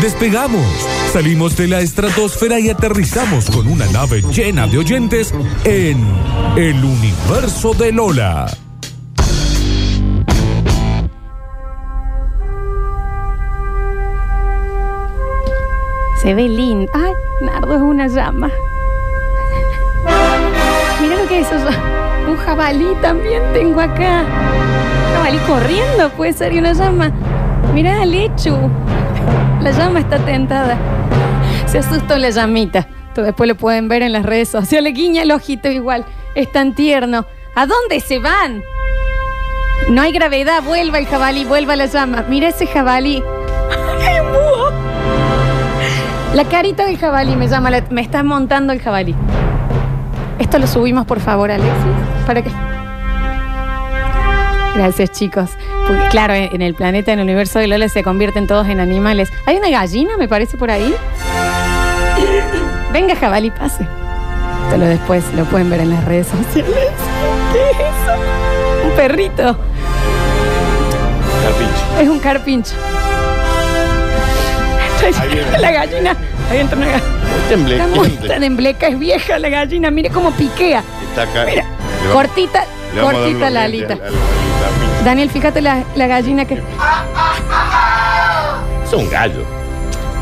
Despegamos, salimos de la estratosfera y aterrizamos con una nave llena de oyentes en el universo de Lola. Se ve lindo. Ay, Nardo es una llama. Mira lo que es eso. Un jabalí también tengo acá. Un jabalí corriendo puede ser y una llama. Mira al Lechu. La llama está tentada. Se asustó la llamita. Después lo pueden ver en las redes sociales. Guiña el ojito igual. Es tan tierno. ¿A dónde se van? No hay gravedad. Vuelva el jabalí, vuelva la llama. Mira ese jabalí. La carita del jabalí me llama, la- me está montando el jabalí. Esto lo subimos, por favor, Alexis. ¿Para qué? Gracias, chicos. Porque, claro, en el planeta, en el universo de Lola se convierten todos en animales. Hay una gallina, me parece, por ahí. Venga, jabalí, pase. Esto lo después lo pueden ver en las redes sociales. ¿Qué es eso? Un perrito. Carpincho. Es un carpincho. La gallina. Ahí entra una gallina. Está muy tan embleca, es vieja la gallina. Mire cómo piquea. Está acá. Mira, cortita, cortita la alita. Daniel, fíjate la, la gallina que. Es un gallo.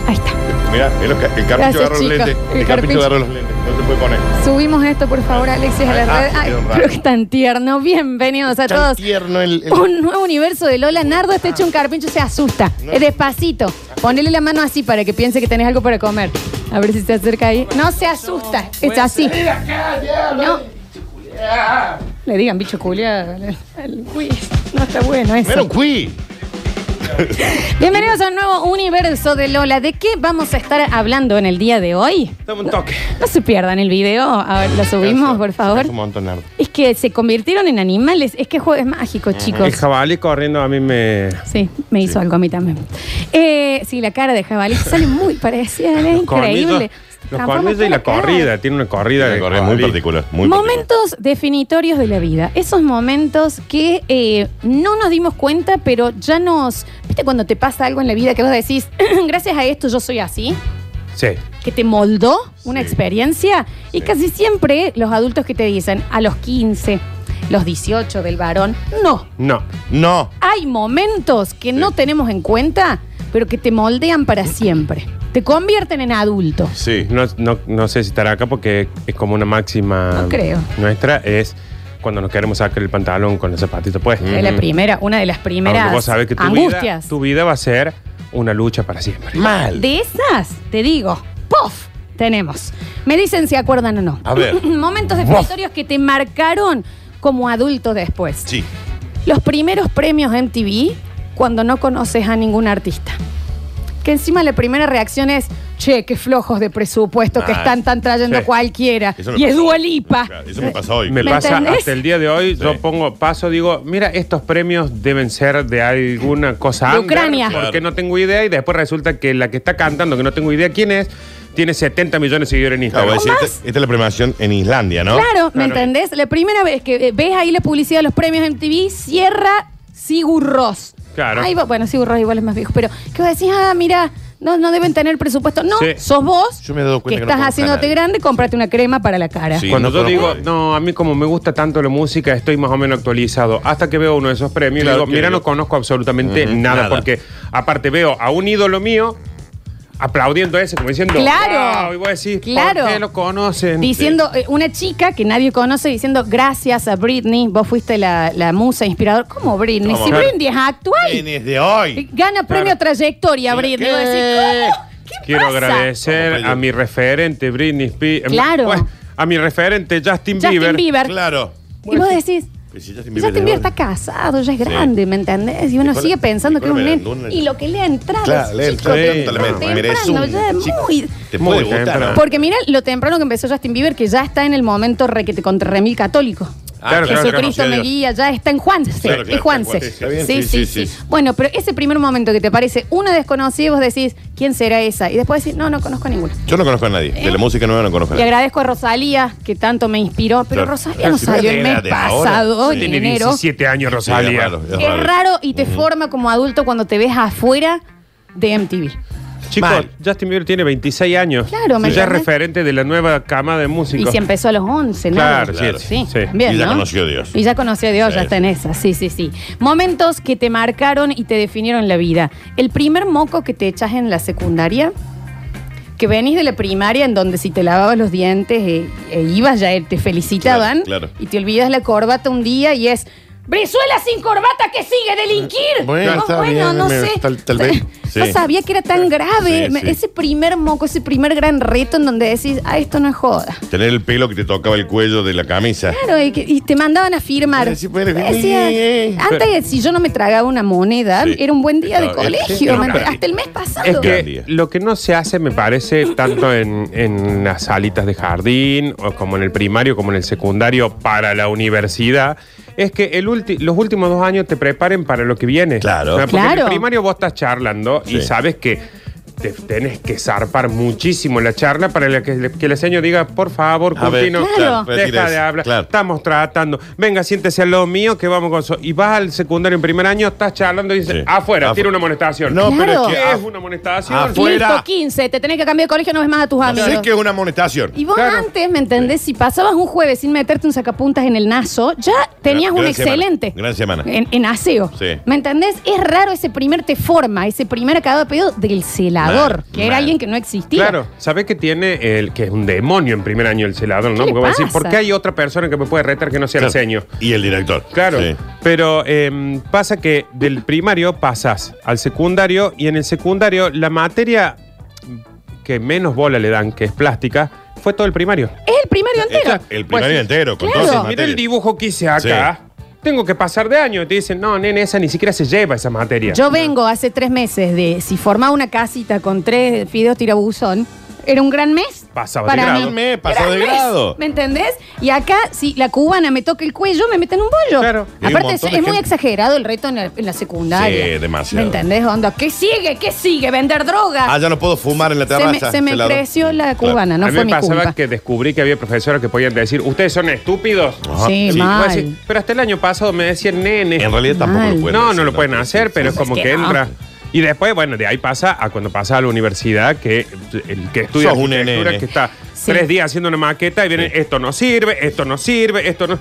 Ahí está. Mira, el, el carpincho agarró los lentes. El El, carpincho. agarró los lentes. No se puede poner. Subimos esto, por favor, Alexis, a las Ah, se Ay, pero que tan tierno. Bienvenidos a Tan todos. tierno el. el- Un nuevo universo de Lola Nardo está hecho un carpincho, se asusta. Es despacito. Ponele la mano así para que piense que tenés algo para comer. A ver si se acerca ahí. No se asusta. Es así. No. Le digan bicho culia. Uy, no está bueno eso. Un cuí. Bienvenidos a un nuevo universo de Lola. ¿De qué vamos a estar hablando en el día de hoy? Dame un toque. No se pierdan el video. A ver, lo subimos, por favor. Un montón, Nardo. Es que se convirtieron en animales. Es que juego es mágico, chicos. El jabalí corriendo a mí me. Sí, me hizo algo a mí también. Eh, sí, la cara de jabalí sale muy parecida, es increíble. Los colmillos y la corrida. Tiene una corrida Una de correa muy particular. Muy particular. Momentos definitorios de la vida. Esos momentos que eh, no nos dimos cuenta, pero ya nos. ¿Viste cuando te pasa algo en la vida que vos decís, gracias a esto yo soy así? Sí. que te moldó una Sí. experiencia. Y casi siempre los adultos que te dicen a los 15, los 18 del varón, no. No. No. Hay momentos que no tenemos en cuenta, pero que te moldean para siempre. Te convierten en adulto. Sí. No, no, no sé si estará acá porque es como una máxima No creo. nuestra. Es cuando nos queremos sacar el pantalón con el zapatito puesto. Es la primera, una de las Aunque primeras vos sabés que tu vida, angustias. tu vida va a ser una lucha para siempre. Mal. De esas, te digo, ¡puff! Tenemos. Me dicen si acuerdan o no. A ver. Momentos definitorios que te marcaron como adulto después. Sí. Los primeros premios MTV cuando no conoces a ningún artista. Que encima la primera reacción es, che, qué flojos de presupuesto que están tan trayendo Sí. cualquiera. Eso me Y es pasó. Dua Lipa. Claro, Eso me pasó hoy. Me, ¿Me pasa entendés? hasta el día de hoy, Sí. yo pongo paso, digo, mira, estos premios deben ser de alguna cosa De under, Ucrania. porque Claro. no tengo idea y después resulta que la que está cantando, que no tengo idea quién es, tiene 70 millones de seguidores en Ah, voy a Instagram. decir, esta, esta es la premiación en Islandia, ¿no? Claro, ¿me Claro. entendés? La primera vez que eh, ves ahí la publicidad de los premios MTV, cierra Sigur Rós. Claro. Bueno, Sigur Rós igual es más viejo, pero que vos decís, ah, mira, no, no deben tener presupuesto. No, Sí. sos vos Yo me he dado que cuenta que, no estás conozco a haciéndote nadie. grande, cómprate una crema para la cara. Sí. Cuando yo conozco digo, a no, a mí como me gusta tanto la música, estoy más o menos actualizado. Hasta que veo uno de esos premios, Claro digo, que mira, no conozco absolutamente nada. porque aparte veo a un ídolo mío aplaudiendo ese, como diciendo, Claro. "Wow", y voy a decir, Claro. ¿por qué lo conocen? Diciendo, eh, una chica que nadie conoce diciendo, gracias a Britney, vos fuiste la, la musa inspiradora. ¿Cómo Britney? ¿Cómo? Si. Britney es actual. Vienes de hoy. Gana premio Claro. trayectoria, Britney. Vos decís, ¿cómo? ¿Qué Quiero pasa? agradecer a mi referente Britney Spears. Claro. Pues, a mi referente Justin, Justin Bieber. Bieber. Claro. Y vos decís, Pero si Justin Justin Bieber Bieber de está casado, ya es grande, ¿me entendés? Y uno sigue pensando que es un nene. Mirandona. Y lo que le ha entrado Claro, le chico, entra- temprano, totalmente. Merece temprano, un ya es chico. muy... Te Muy gustar. Porque mira lo temprano que empezó Justin Bieber, que ya está en el momento requete contra remil católico. Claro, claro, Jesucristo me guía, ya está en Juanse. Claro, claro, es bien, Sí, sí, sí, sí, sí, sí. Bueno, pero ese primer momento que te parece una desconocida y vos decís, ¿quién será esa? Y después decís, no, no conozco a ninguna. Yo no conozco a nadie. De la música nueva no conozco a Y nadie. agradezco a Rosalía, que tanto me inspiró, pero Claro. Rosalía no salió el mes pasado, en Tiene enero. 17 años Sí, Rosalía. es raro, es Es raro y te forma como adulto cuando te ves afuera de MTV. Chicos, Mal. Justin Bieber tiene 26 años. Claro, me Y ya es referente de la nueva cama de Y músicos. si empezó a los 11, ¿no? Claro, Claro. sí, Sí, sí. bien, Y ya ¿no? conoció a Dios. Y ya conoció a Dios, Sí, ya está en esa. Sí, sí, sí. Momentos que te marcaron y te definieron la vida. El primer moco que te echas en la secundaria, que venís de la primaria en donde si te lavabas los dientes e, e ibas ya eh, te felicitaban Claro, claro. y te olvidas la corbata un día y es Brizuela sin corbata que sigue delinquir. Bueno, No, está bueno, bien, no me- sé. tal- tal vez, No sí. sabía que era tan grave. Sí, Me- sí. Ese primer moco, ese primer gran reto en donde decís, ah, esto no es joda. Tener el pelo que te tocaba el cuello de la camisa. Claro, y, que- y te mandaban a firmar. Sí, bueno, Decía, eh, eh. antes, si yo no me tragaba una moneda, Sí. era un buen día de Estaba colegio. Sí, ¿me no, ent- claro. Hasta el mes pasado. Es Gran que día. lo que no se hace, me parece, tanto en, en las salitas de jardín, o como en el primario, como en el secundario, para la universidad, es que el ulti- los últimos dos años te preparen para lo que viene. Claro. O sea, porque en Claro. el primario vos estás charlando y Sí. sabes que te tenés que zarpar muchísimo en la charla para la que, que el señor diga, por favor, A ver, Curtino, Claro. deja de hablar. claro. Estamos tratando. Venga, siéntese al lado mío que vamos con eso. Y vas al secundario en primer año, estás charlando y dices, Sí. afuera, Afu- tiene una amonestación. No, pero es que ¿Qué es una amonestación? Afuera. Listo, 15, te tenés que cambiar de colegio, no ves más a tus amigos. sé que es una amonestación. Y vos Claro. antes, ¿me entendés? Si pasabas un jueves sin meterte un sacapuntas en el naso, ya tenías Gran un semana. excelente. Gran semana. En, en aseo. Sí. ¿Me entendés? Es raro ese primer te forma, ese primer acabado de pedido del celador, Mal, que era mal. alguien que no existía. Claro, ¿sabes que tiene el que es un demonio en primer año el celador, no? ¿Qué le Porque va a decir, pasa? ¿por qué hay otra persona que me puede retar que no sea el Claro. seño? Y el director. Claro, Sí. pero eh, pasa que del primario pasas al secundario y en el secundario la materia que menos bola le dan, que es plástica, fue todo el primario. Es el primario entero. El primario Pues, entero, con claro. todas Mira el materias. dibujo que hice acá. Tengo que pasar de año. Y te dicen, no, nene, esa ni siquiera se lleva esa materia. Yo vengo hace tres meses de si formaba una casita con tres fideos tirabuzón, era un gran mes. Pasaba de grado. Pasó Gran de mes, grado. ¿Me entendés? Y acá, si la cubana me toca el cuello, me meten un bollo. Claro. Y hay un Aparte, es, montón de es muy gente- exagerado el reto en la, en la secundaria. Sí, demasiado. ¿Me entendés, onda? ¿Qué sigue? ¿Qué sigue? ¿Vender droga? Ah, ya no puedo fumar en la se me, terraza. se me creció la Claro. cubana, no a mí fue me mi pasaba culpa. que descubrí que había profesoras que podían decir, ustedes son estúpidos. Ajá. Sí, Sí. mal. Pero hasta el año pasado me decían nene. En realidad tampoco Mal. lo pueden no, decir, no lo pueden hacer, pero es como que entra. Y después, bueno, de ahí pasa a cuando pasa a la universidad, que el que estudia Sos un arquitectura, nene. que está Sí. tres días haciendo una maqueta y viene, Sí. esto no sirve, esto no sirve, esto no...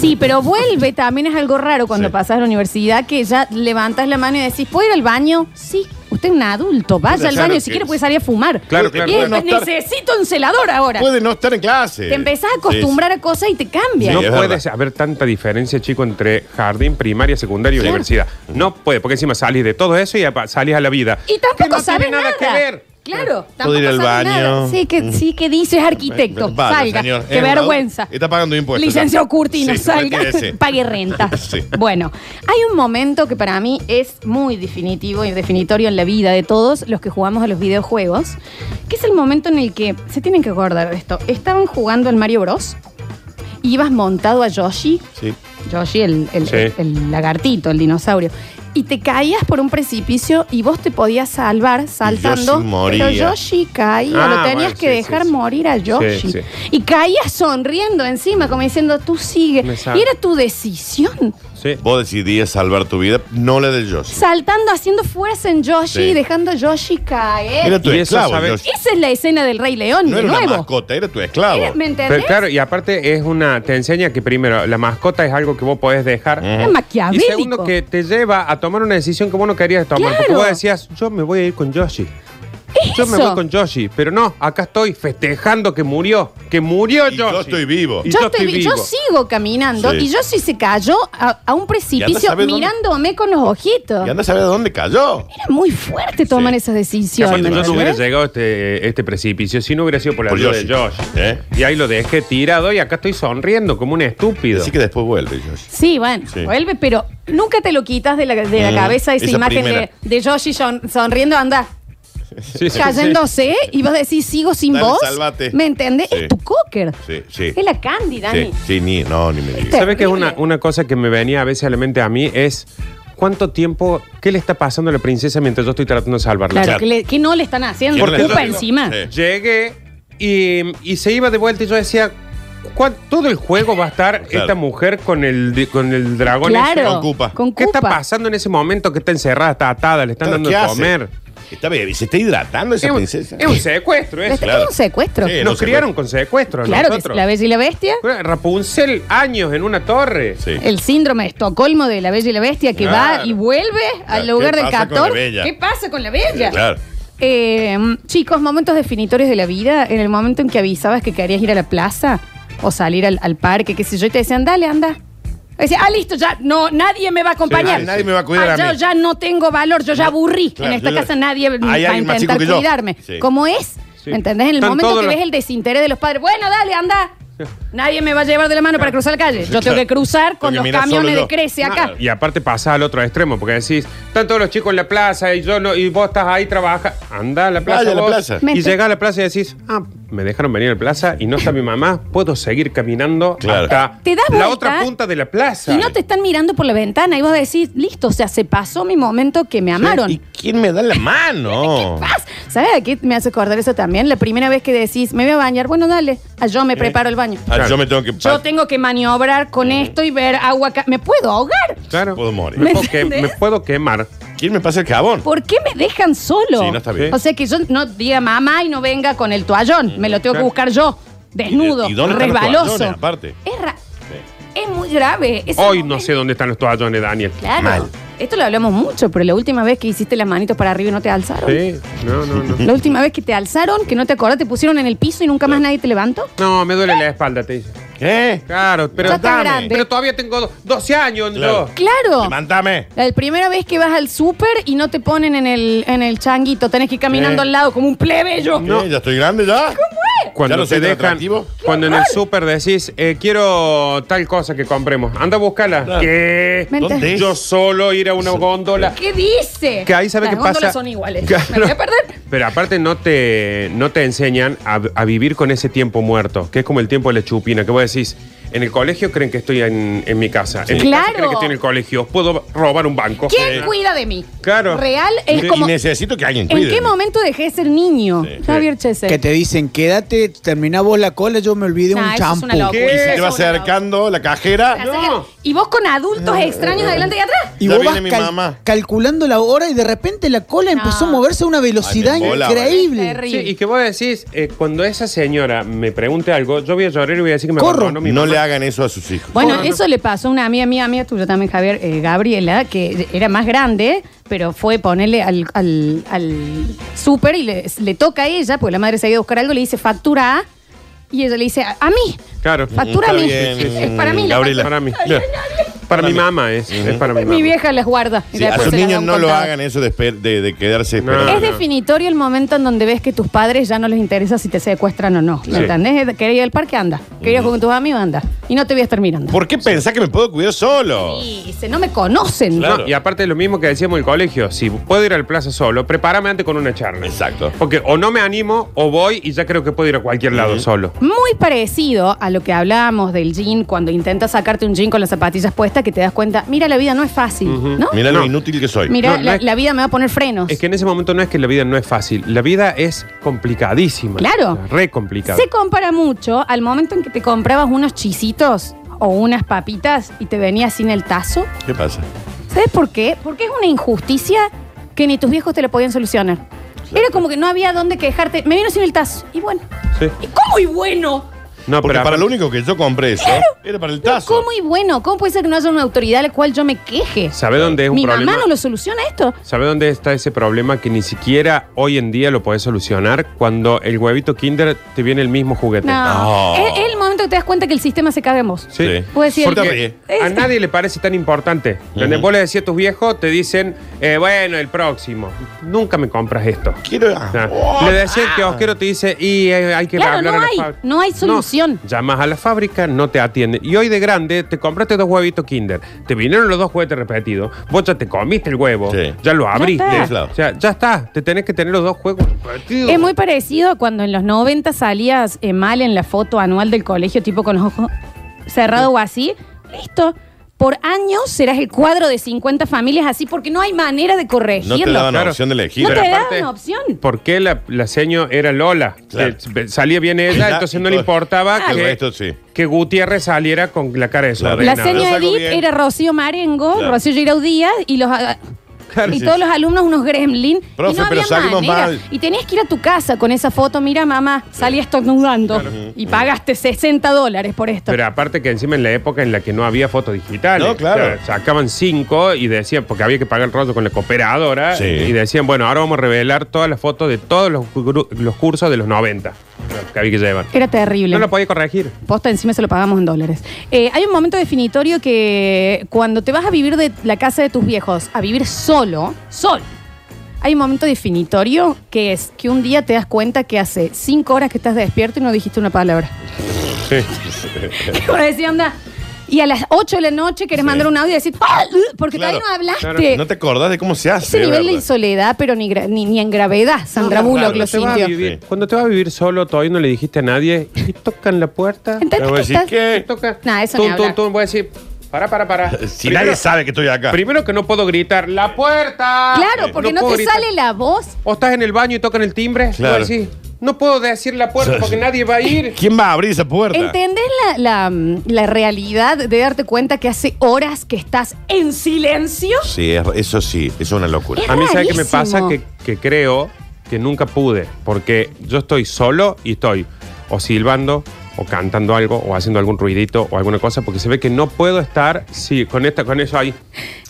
Sí, pero vuelve también es algo raro cuando Sí. pasas a la universidad que ya levantas la mano y decís, ¿puedo ir al baño? Sí, usted es un adulto, vaya al baño, que- si quiere puede salir a fumar. Claro, claro. Y Puede no después, estar- necesito un celador ahora. Puede no estar en clase. Te empezás a acostumbrar a cosas y te cambia. no es puede verdad. haber tanta diferencia, chico, entre jardín, primaria, secundaria y Sí. universidad. No puede, porque encima salís de todo eso y apa- salís a la vida. Y tampoco que no sabes tiene nada, que ver. Claro, Puedo tampoco ir al baño. nada. Sí, que, sí, que dice es arquitecto. Salga. señor. Qué Es un vergüenza. adulto. Está pagando impuestos. Licenciado. Curtino, Sí, salga. retírese. Pague renta. Sí. Bueno, hay un momento que para mí es muy definitivo y definitorio en la vida de todos los que jugamos a los videojuegos, que es el momento en el que se tienen que acordar de esto. Estaban jugando al Mario Bros. Ibas montado a Yoshi, Sí. Yoshi, el, el- Sí. el- el lagartito, el dinosaurio. Y te caías por un precipicio y vos te podías salvar saltando. Yoshi moría. Pero Yoshi caía, Ah, lo tenías bueno, que sí, dejar sí, sí. morir a Yoshi. sí. Y caías sonriendo encima, como diciendo, tú sigue. Me Y era tu decisión. Sí. Vos decidías salvar tu vida, no la de Yoshi. Saltando, haciendo fuerza en Yoshi Sí. y dejando a Yoshi caer. Era tu Y eso, esclavo. Esa es la escena del Rey León, No de era una nuevo. mascota, era tu esclavo. Era- ¿Me entendés? Pero claro, y aparte es una, te enseña que primero, la mascota es algo que vos podés dejar. Es Y maquiavélico. segundo, que te lleva a tomar una decisión que vos no querías tomar. Porque Claro. vos decías, yo me voy a ir con Yoshi. Es Yo me eso. voy con Yoshi. Pero no, acá estoy festejando que murió. Que murió Y Yoshi. yo estoy vivo. Y yo, yo estoy, yo vivo. sigo caminando Sí. y yo sí se cayó a, a un precipicio dónde- mirándome con los ojitos. Y anda a saber de dónde cayó. Era muy fuerte tomar Sí. esas decisiones. aparte yo no hubiera ¿entendés? llegado a este, este precipicio si no hubiera sido por la Por ayuda Yoshi. de Yoshi. ¿Eh? Y ahí lo dejé tirado y acá estoy sonriendo como un estúpido. Así que después vuelve Yoshi. Sí, bueno, Sí. vuelve, pero nunca te lo quitas de la, de la Mm, cabeza esa, esa imagen de, primera. de Yoshi son- sonriendo, anda, Sí, sí, cayéndose y vos decís, sigo sin Dale, vos. salvate. ¿Me entendés? Sí. Es tu cocker. Sí, sí. Es la Candy, Dani. Sí, sí, ni, no, ni me digas. ¿Sabes qué es una, una cosa que me venía a veces a la mente a mí? Es cuánto tiempo, ¿qué le está pasando a la princesa mientras yo estoy tratando de salvarla? Claro, Claro. que, le- que no le están haciendo. ¿Quién le Ocupa está- encima. Sí. Llegué y, y se iba de vuelta y yo decía, ¿cuán- todo el juego va a estar Claro. esta mujer con el, di- con el dragón ese? Claro. Con Cupa. ¿Qué está pasando en ese momento que está encerrada, está atada, le están Claro, dando ¿qué de hace? comer? Está bien, ¿se está hidratando esa Es un, princesa? es un secuestro, Este eso. Claro. es un secuestro. Sí, Nos criaron con secuestro. claro, que es nosotros. la bella y la bestia. Rapunzel, años en una torre. Sí. El síndrome de Estocolmo de la bella y la bestia que Claro. va y vuelve al Claro, lugar ¿qué del pasa con la 14. bella? ¿Qué pasa con la bella? Claro. Eh, chicos, momentos definitorios de la vida, en el momento en que avisabas que querías ir a la plaza o salir al, al parque, qué sé yo, y te decían, dale, anda. Decía, ah, listo, ya, no, nadie me va a acompañar. Sí, nadie me va a cuidar Ah, a yo mí. ya no tengo valor, yo ya aburrí. claro, en esta yo ya- casa nadie Hay va a alguien más chico intentar que yo. cuidarme. Sí. ¿Cómo es? Sí. ¿Entendés? En el Están momento todos que los- ves el desinterés de los padres, bueno, dale, anda. Nadie me va a llevar de la mano para cruzar la calle. Yo tengo claro. que cruzar con Tengo los mirar camiones solo de yo. Crece acá. Y aparte pasás al otro extremo, porque decís, están todos los chicos en la plaza y yo no, y vos estás ahí trabaja, anda a la plaza. Vaya a la vos. plaza. Y Mente. llegás a la plaza y decís, ah, me dejaron venir a la plaza y no está mi mamá, puedo seguir caminando Claro. hasta Te das la vuelta otra punta de la plaza. Y no te están mirando por la ventana y vos decís, listo, o sea, se pasó mi momento que me amaron. ¿Y quién me da la mano? paz. ¿Sabes a qué me hace acordar eso también? La primera vez que decís, me voy a bañar, bueno, dale, ah, yo me preparo el baño. Ah, yo me tengo que... Yo tengo que maniobrar con esto y ver agua acá. ¿Me puedo ahogar? Claro. Puedo morir. Me, ¿Me puedo que- entendés? me puedo quemar. ¿Quién me pasa el jabón? ¿Por qué me dejan solo? Sí, no está bien. O sea, que yo no diga mamá y no venga con el toallón. Me lo tengo que buscar yo, desnudo, ¿Y dónde están los resbaloso. toallones, aparte? Es, ra- es muy grave. Ese Hoy no momento- sé dónde están los toallones, Daniel. Claro. Mal. Esto lo hablamos mucho, pero la última vez que hiciste las manitos para arriba y no te alzaron. Sí, no, no, no. La última vez que te alzaron, que no te acordás, te pusieron en el piso y nunca más nadie te levantó. No, me duele la espalda, te dice. ¿Qué? Claro, pero, Ya está dame. grande. pero todavía tengo do- 12 años. Claro. yo. Claro. Levántame. La primera vez que vas al súper y no te ponen en el, en el changuito, tenés que ir caminando Eh. al lado como un plebeyo. ¿Qué? ¿Ya estoy grande ya? Cuando ¿Ya no te dejan, atractivo? cuando en el súper decís, eh, quiero tal cosa que compremos, anda a buscarla. Claro. ¿Dónde? Yo solo ir a una góndola. ¿Qué dice? Que ahí sabe Las qué pasa. góndolas son iguales. Claro. ¿Me voy a perder? Pero aparte no te, no te enseñan a, a vivir con ese tiempo muerto, que es como el tiempo de la chupina, que vos decís, en el colegio creen que estoy en, en mi casa. En mi Claro. casa creen que estoy en el colegio. Puedo robar un banco. ¿Quién cuida de mí? Claro. Real es Y como. necesito que alguien cuide. ¿En qué momento dejé de ser niño? Sí. Javier Chesel. Que te dicen, quédate, termina vos la cola, yo me olvidé Nah, un eso es champú. una locura. ¿Qué? Y se te va acercando la cajera. No. Y vos con adultos extraños adelante y atrás. Y Ya vos viene mi cal- mamá. calculando la hora y de repente la cola empezó a moverse a una velocidad Ay, me volaba. increíble. Terrible. Sí, y que vos decís, eh, cuando esa señora me pregunte algo, yo voy a llorar y voy a decir que me Corro. abandonó mi No mamá. le hagan eso a sus hijos. Bueno, No, no, no. eso le pasó a una amiga mía, amiga tuya también, Javier, eh, Gabriela, que era más grande, pero fue ponerle al, al, al súper y le, le toca a ella, porque la madre se ha ido a buscar algo, le dice factura A, y ella le dice, a, a mí, Claro. factura a Está mí. bien, Es para mí la Gabriela. Para mí. Para mi mamá es. Es para mi mamá. Mi vieja las guarda. y Sí, a después sus se las da niños no lo hagan eso de, esper- de- de quedarse No. esperando. Es definitorio el momento en donde ves que tus padres ya no les interesa si te secuestran o no. ¿Me Sí. entendés? Querías ir al parque, anda. Querías jugar con tus amigos, anda. Y no te voy a estar mirando. ¿Por qué pensás que me puedo cuidar solo? Y dice, no me conocen. Claro. No, y aparte lo mismo que decíamos en el colegio, si puedo ir al plaza solo, prepárame antes con una charla. Exacto. Porque o no me animo o voy y ya creo que puedo ir a cualquier lado solo. Muy parecido a lo que hablábamos del jean cuando intentas sacarte un jean con las zapatillas puestas que te das cuenta, mira, la vida no es fácil, ¿no? Mira lo No. inútil que soy. Mira, No, no la, es- la vida me va a poner frenos. Es que en ese momento no es que la vida no es fácil, la vida es complicadísima. Claro. Re complicada. Se compara mucho al momento en que te comprabas unos chisitos o unas papitas y te venía sin el tazo. ¿Qué pasa? ¿Sabes por qué? Porque es una injusticia que ni tus viejos te la podían solucionar. Era como que no había dónde quejarte. Me vino sin el tazo. Y bueno. Sí. ¿Y cómo y bueno? No, Porque pero para aparte- lo único que yo compré eso era para el tazo. ¿Cómo y bueno? ¿Cómo puede ser que no haya una autoridad a la cual yo me queje? ¿Sabe dónde es un Mi problema? mamá no lo soluciona esto. ¿Sabe dónde está ese problema que ni siquiera hoy en día lo podés solucionar cuando el huevito Kinder te viene el mismo juguete? No. No. Es, es el momento que te das cuenta que el sistema se caga en vos. Sí. Sí. Puedes decir, Porque- ríe. A nadie le parece tan importante. Donde Ujú. vos le decías a tus viejos, te dicen, eh, bueno, el próximo. Nunca me compras esto. Quiero. O sea, Oh, le decía el kiosquero, te dice, y eh, hay que Claro, hablar no a la hay- no hay solución. Llamas a la fábrica, no te atienden. Y hoy de grande te compraste dos huevitos Kinder. Te vinieron los dos juguetes repetidos. Vos ya te comiste el huevo. Sí. Ya lo abriste. está. O sea, ya está. Te tenés que tener los dos juegos repetidos. Es muy parecido a cuando en los 90 salías eh, mal en la foto anual del colegio, tipo con los ojos cerrados o así. Listo. Por años serás el cuadro de 50 familias así porque no hay manera de corregirlo. No te daban Claro. opción de elegir. No te aparte, daban opción. ¿Por qué la, la seño era Lola? Claro. Que salía bien ella, Ella entonces y no le todo. importaba El que, resto, sí. que Gutiérrez saliera con la cara de Claro. desordenada. La salgo Edith bien. era Rocío Marengo, Claro. Rocío Girau Díaz y los... ah, Claro, y sí, todos los alumnos unos gremlin. Profe, y no pero había salimos manera. mal. Y tenías que ir a tu casa con esa foto. Mira, mamá, salí estornudando. Y pagaste 60 dólares por esto. Pero aparte que encima en la época en la que no había fotos digitales. No, claro. O sea, sacaban cinco y decían, porque había que pagar el rollo con la cooperadora. Sí. Y decían, bueno, ahora vamos a revelar todas las fotos de todos los, los cursos de los 90 que había que llevar. Era terrible. No lo podía corregir. Posta, encima se lo pagamos en dólares. Eh, hay un momento definitorio que cuando te vas a vivir de la casa de tus viejos a vivir solo, solo, hay un momento definitorio que es que un día te das cuenta que hace cinco horas que estás despierto y no dijiste una palabra. Sí. Que vos decís, anda. Y a las 8 de la noche querés mandar un audio y decir, "Ah, uh", porque Claro. todavía no hablaste. No te acordás de cómo se hace. Ese nivel de ¿verdad? soledad, pero ni, gra- ni, ni en gravedad, Sandra No, Bullock claro, lo Te vas a sintió. vivir- Sí. Cuando te vas a vivir solo, todavía no le dijiste a nadie y tocan la puerta. ¿Entendés Te voy a que decir, estás- ¿qué? Toca. Nah, eso Tum, ni tum, hablar. tum, voy a decir, para, para, para. Si nadie sabe que estoy acá. Primero que no puedo gritar, ¡la puerta! Claro, porque no, puedo te gritar. sale la voz. O estás en el baño y tocan el timbre. Claro. Claro. Decís, no puedo decir la puerta porque nadie va a ir. ¿Quién va a abrir esa puerta? ¿Entendés la, la, la realidad de darte cuenta que hace horas que estás en silencio? Sí, es- eso sí, eso es una locura. Es A mí, ¿sabes qué me rarísimo. pasa? Que, que creo que nunca pude. Porque yo estoy solo y estoy o silbando, o cantando algo, o haciendo algún ruidito, o alguna cosa, porque se ve que no puedo estar sí, con, esta, con eso ahí.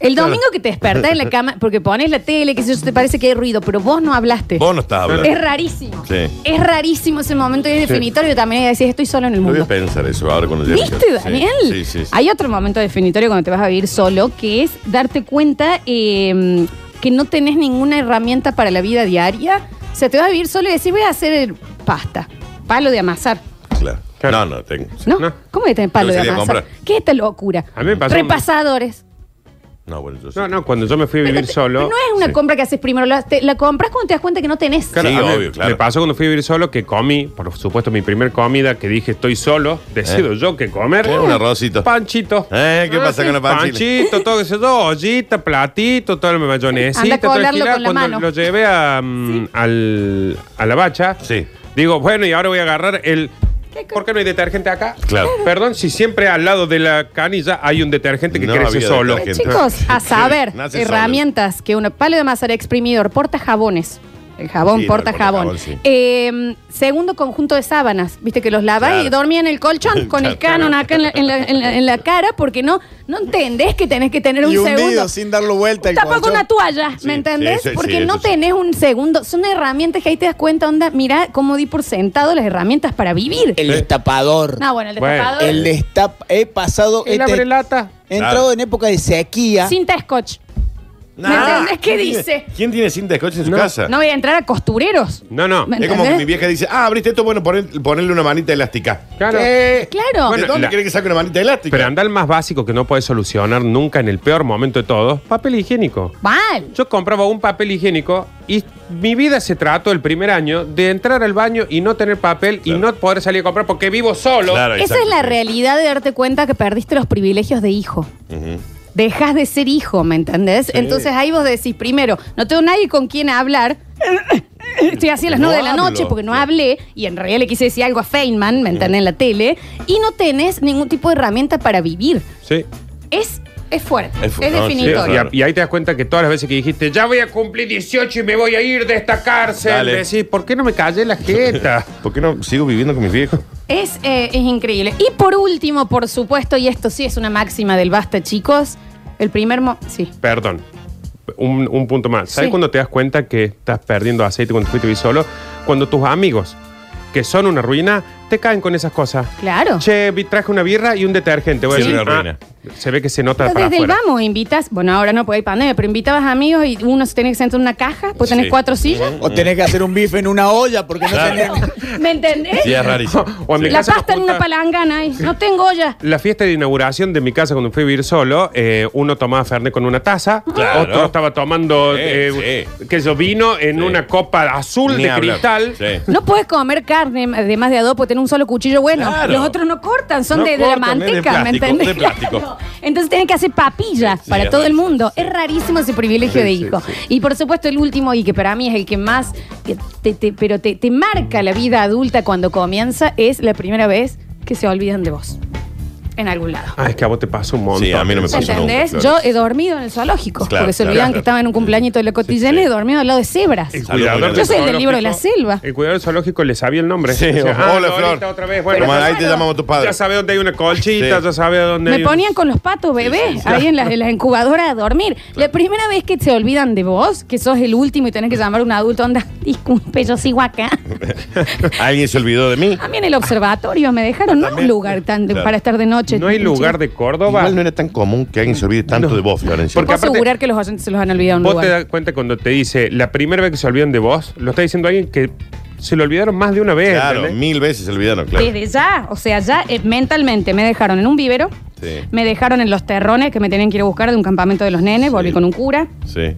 El domingo que te despertás en la cama, porque pones la tele, que eso te parece que hay ruido, pero vos no hablaste. Vos no estás hablando. Es rarísimo. Sí. Es rarísimo ese momento y es definitorio también. Y decís, estoy solo en el Yo voy a mundo. pensar eso ahora cuando llegue. ¿Viste, Sí, Daniel? Sí, sí, sí. Hay otro momento definitorio cuando te vas a vivir solo, que es darte cuenta eh, que no tenés ninguna herramienta para la vida diaria. O sea, te vas a vivir solo y decís, voy a hacer pasta, palo de amasar. Claro. No, no, tengo. ¿No? No. ¿Cómo que tenés palo Yo de salí a amasar? comprar. ¿Qué es esta locura? A mí me pasó- Repasadores. No, bueno, yo sí. No, no, cuando yo me fui a vivir solo. Pero no es una Sí. compra que haces primero, la, te- la compras cuando te das cuenta que no tenés. Claro, Sí, a mí obvio, claro. Me pasó cuando fui a vivir solo que comí, por supuesto, mi primer comida que dije estoy solo, decido Eh. yo qué comer. ¿Qué? Un arrocito. Panchito. Eh, ¿qué pasa con la panchita? Panchito, todo eso, todo, ollita, platito, todo el mayonesita. Anda a todo el colarlo con la Cuando mano. lo llevé a, mm, al, a la bacha, Sí. digo, bueno, y ahora voy a agarrar el... ¿Qué co- ¿Por qué no hay detergente acá? Claro. Perdón, si siempre al lado de la canilla hay un detergente que No crece había solo. detergente. Chicos, a saber, Nace herramientas que uno, palo de amasar exprimidor, porta jabones. El jabón, Sí, no, porta jabón. portajabón, sí. Eh, segundo conjunto de sábanas. Viste que los lavas Claro. y dormía en el colchón con el Claro. canon acá en la, en la- en la- en la cara porque no, no entendés que tenés que tener un Y hundido segundo. sin darlo vuelta el Tapa con colchón. una toalla, Sí, ¿me entendés? sí, sí, Porque sí, no eso sí. tenés un segundo. Son herramientas que ahí te das cuenta, onda, mira cómo di por sentado las herramientas para vivir. El destapador. No, bueno, el Bueno, destapador. El destap... He pasado... El este-. He entrado en época de sequía. Cinta scotch. ¿Me Nah. entendés qué ¿Quién tiene- dice? ¿Quién tiene cinta de coche en su No. casa? No voy a entrar a costureros. No, no. ¿Me Es como que entendés? mi vieja dice, ah, abriste esto, bueno, poner- ponerle una manita elástica. Claro. ¿Qué? Claro. ¿De Bueno, dónde la- quiere que saque una manita elástica? Pero anda el más básico que no puedes solucionar nunca en el peor momento de todos, papel higiénico. Mal. Yo compraba un papel higiénico y mi vida se trató el primer año de entrar al baño y no tener papel Claro. y no poder salir a comprar porque vivo solo. Claro, Esa exacto, es la realidad de darte cuenta que perdiste los privilegios de hijo. Ujú. Dejas de ser hijo, ¿me entendés? Entonces ahí vos decís, primero, no tengo nadie con quien hablar. Estoy así a las No 9 de la hablo. noche porque no hablé y en realidad le quise decir algo a Feynman, ¿me entendés? En la tele. Y no tenés ningún tipo de herramienta para vivir. Sí. Es, es fuerte, Es es, fu- sí, definitorio. Y, Claro. a- y ahí te das cuenta que todas las veces que dijiste, ya voy a cumplir 18 y me voy a ir de esta cárcel, Dale. decís, ¿por qué no me callé la jeta? ¿Por qué no sigo viviendo con mis viejos? Es, eh, es increíble. Y por último, por supuesto, y esto sí es una máxima del basta, chicos, el primer... mo- sí. Perdón. Un, un punto más. ¿Sabes Sí. cuando te das cuenta que estás perdiendo aceite cuando fuiste vivir solo? Cuando tus amigos, que son una ruina, te caen con esas cosas. Claro. Che, vi- traje una birra y un detergente. Voy a Sí. decir, ruina. ah, se ve que se nota Pero para desde el afuera. vamos, invitas, bueno, ahora no puede hay pandemia, pero invitabas amigos y uno se tiene que sentar en una caja, pues tenés Sí. cuatro sillas. O tenés que hacer un bife en una olla porque no Claro. tenés... ¿Me entendés? Sí, es rarísimo. O en mi Sí. La casa nos pasta en una junta- palangana ahí. No tengo olla. La fiesta de inauguración de mi casa cuando fui a vivir solo, eh, uno tomaba Fernet con una taza, Claro. otro estaba tomando Sí, eh, yo, vino en Sí. una copa azul Ni de hablar. cristal. Sí. No puedes comer carne además de adobo, un solo cuchillo bueno. Claro. Los otros no cortan, son No de, de la cortan, es de manteca, ¿me plástico, entendés? de plástico. Claro. Entonces tienes que hacer papilla Sí, sí, para es todo el rarísimo, mundo. sí. Es rarísimo ese privilegio Sí, de sí, hijo. sí. Y por supuesto el último y que para mí es el que más, que te- te- pero te, te marca la vida adulta cuando comienza, es la primera vez que se olvidan de vos. En algún lado. Ah, es que a vos te pasa un montón. Sí, a mí no me pasó ¿Entendés? nunca, Yo he dormido en el zoológico. Claro, porque se claro, olvidan claro. que estaba en un cumpleañito de la cotillena Sí, y he dormido al lado de cebras. El Yo soy el del libro de la zoológico- selva. El cuidador zoológico le sabía el nombre. Sí, Decía, hola, ah, Flor. ahorita otra vez. Bueno, ya, ahí te llamamos tu padre. ya sabe dónde hay una colchita, Sí. ya sabe dónde Me un- ponían con los patos bebés ahí en la, en la incubadora a dormir. La primera vez que se olvidan de vos, que sos el último y tenés que llamar a un adulto, anda, disculpe, yo sigo acá. ¿Alguien se olvidó de mí? A mí en el observatorio me dejaron, no un lugar tan Claro. para estar de noche. No hay lugar de Córdoba. Igual no era tan común que alguien se olvide tanto de vos, Florencia. Porque Puedo aparte- asegurar que los oyentes se los han olvidado en un Vos lugar. te das cuenta cuando te dice la primera vez que se olvidan de vos, lo está diciendo alguien que se lo olvidaron más de una vez. Claro, ¿entendés? mil veces se olvidaron, claro. Desde ya, o sea, ya eh, mentalmente me dejaron en un vivero, Sí. me dejaron en los terrones que me tenían que ir a buscar de un campamento de los nenes, volví con un cura. Sí.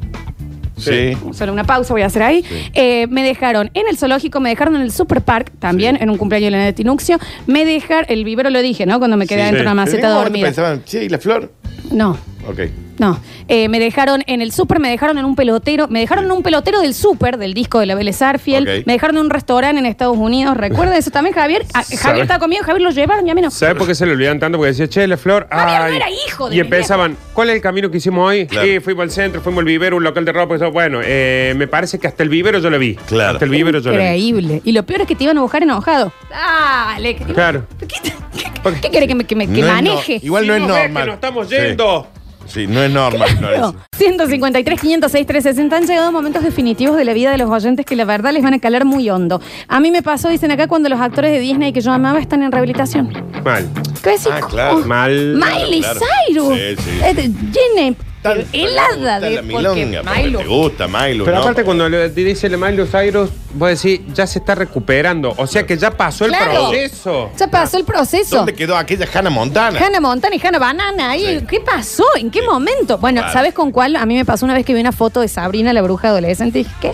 Sí. Solo una pausa voy a hacer ahí. Eh, me dejaron en el zoológico, me dejaron en el super park también, en un cumpleaños de la de Tinuxio. Me dejaron, el vivero lo dije, ¿no? Cuando me quedé Sí. dentro de una en maceta ningún momento dormida. pensaban, che, ¿y la flor? No. Ok. No, Eh, me dejaron en el súper, me dejaron en un pelotero, me dejaron en un pelotero del súper, del disco de la Vélez Arfield, Ok. me dejaron en un restaurante en Estados Unidos, ¿recuerda eso también, Javier? Ah, ¿Sabe? Javier estaba conmigo, Javier lo llevaron y a mí no. ¿Sabes por qué se le olvidan tanto? Porque decía, che, la flor. Javier no ay". era hijo de Y mi empezaban, ¿cuál es el camino que hicimos hoy? Claro. Sí, fuimos al centro, fuimos al vivero, un local de ropa. y todo. Bueno, eh, me parece que hasta el vivero yo lo vi. Claro. Hasta el vivero yo lo vi. Increíble. Y lo peor es que te iban a buscar enojado. Dale, que Claro. ¿Qué, qué, qué- qué querés que me, que me- que No es maneje? no- igual Si no es normal. que nos estamos Sí. yendo. Sí, no es normal, Florencia. 153, 506, 360 han llegado momentos definitivos de la vida de los oyentes que la verdad les van a calar muy hondo. A mí me pasó, dicen acá, cuando los actores de Disney que yo amaba están en rehabilitación. Mal. ¿Qué decís? Ah, claro. Mal. Miley Claro, Cyrus. Sí, sí. Este, Jenny, Helada gusta de la milonga, porque Milo. te gusta Milo, Pero ¿no? aparte, cuando le dice le Miley Cyrus, vos decís, ya se está recuperando. O sea que ya pasó el Claro. proceso. Ya pasó el proceso. ¿Dónde quedó aquella Hannah Montana? Hannah Montana y Hannah Banana. ahí. Sí. ¿Qué pasó? ¿En qué momento? Bueno, Claro. ¿sabes con cuál? A mí me pasó una vez que vi una foto de Sabrina, la bruja adolescente, y dije, ¿qué?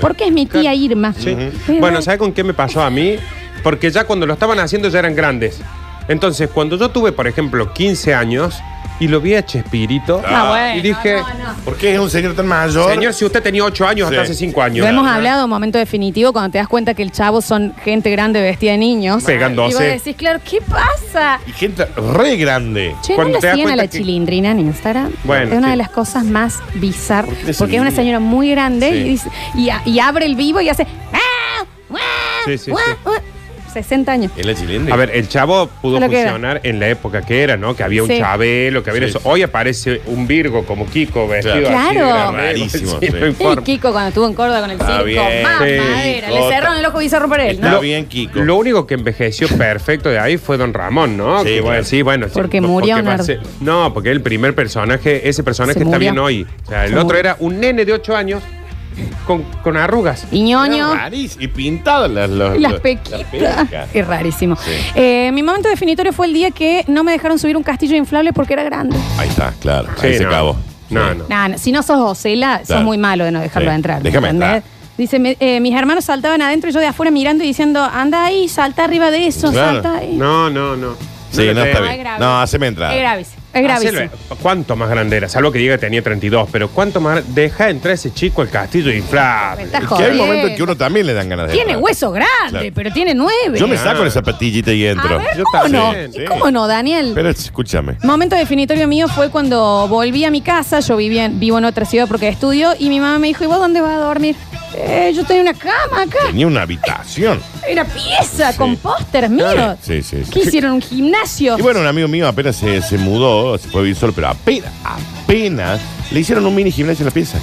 ¿Por qué es mi tía Irma? Sí. Pero- Bueno, ¿sabes con qué me pasó a mí? Porque ya cuando lo estaban haciendo ya eran grandes. Entonces, cuando yo tuve, por ejemplo, 15 años y lo vi a Chespirito Ah, bueno, y dije, no, no. ¿Por qué es un señor tan mayor? señor, si usted tenía 8 años Sí. hasta hace 5 años. Lo hemos hablado, un momento definitivo, cuando te das cuenta que el chavo son gente grande vestida de niños. Pegándose. Y vos decís, claro, ¿qué pasa? Y gente re grande. Che, ¿no Cuando le te das siguen a cuenta la que- chilindrina en Instagram? Bueno, es una sí. de las cosas más bizarras. ¿Por qué le Porque es una señora muy grande Sí. y, dice- y, a- y abre el vivo y hace. "Ah, guau, Sí, sí, guau, sí. guau". 60 años. ¿Es la chilindra? A ver, el chavo pudo funcionar en la época que era, ¿no? Que había un Sí. Chabelo, que había Sí, eso. sí. Hoy aparece un Virgo como Kiko vestido Claro. así. de Claro. grande. Rarísimo, Sí, sí. no Y importa. Kiko cuando estuvo en Córdoba con el Está circo. bien, Mamadera. sí. Le cerraron el ojo bizarro por él, Está ¿no? bien, Kiko. Lo único que envejeció perfecto de ahí fue Don Ramón, ¿no? Sí, que claro. bueno, sí, Porque po- murió, va a Nardo. ser- No, porque el primer personaje, ese personaje Se está murió. bien hoy. O sea, el Se otro murió. era un nene de 8 años con, con arrugas. Y ñoño. Era rarísimo. Y pintadas las, las los- pequitas. pecas. Es rarísimo. Sí. Eh, mi momento definitorio fue el día que no me dejaron subir un castillo inflable porque era grande. Ahí está, claro. Sí, Ahí se no. acabó. No, Sí. no. Nah, no, si no sos Ocela, sos Claro. muy malo de no dejarlo Sí. entrar. Déjame ¿entendés? entrar. Dice, me- eh, mis hermanos saltaban adentro y yo de afuera mirando y diciendo, anda ahí, salta arriba de eso, Claro. salta ahí. No, no, no. Sí, no, le está bien. grave. No, haceme entrar. Es gravísimo. Es gravísimo. Hacelo- ¿Cuánto más grande era? Salvo que diga que tenía 32, pero ¿cuánto más grande? Deja entrar ese chico al castillo Me inflable. estás Es que hay jodiendo. momentos en que uno también le dan ganas de Tiene entrar. hueso grande, Claro. pero tiene nueve. Yo me Ah. saco esa patillita y A entro. ver, Yo ¿cómo no? también, sí. ¿Cómo no, Daniel? Pero escúchame. Momento definitorio mío fue cuando volví a mi casa. Yo vivía en- vivo en otra ciudad porque estudio. Y mi mamá me dijo: ¿Y vos dónde vas a dormir? "Eh, yo tengo una cama acá. Tenía una habitación. Una pieza Sí. con pósters míos. Sí, sí, sí. ¿Qué hicieron? ¿Un gimnasio? Y bueno, un amigo mío apenas se, se mudó, se fue a vivir solo, pero apenas, apenas le hicieron un mini gimnasio en la pieza.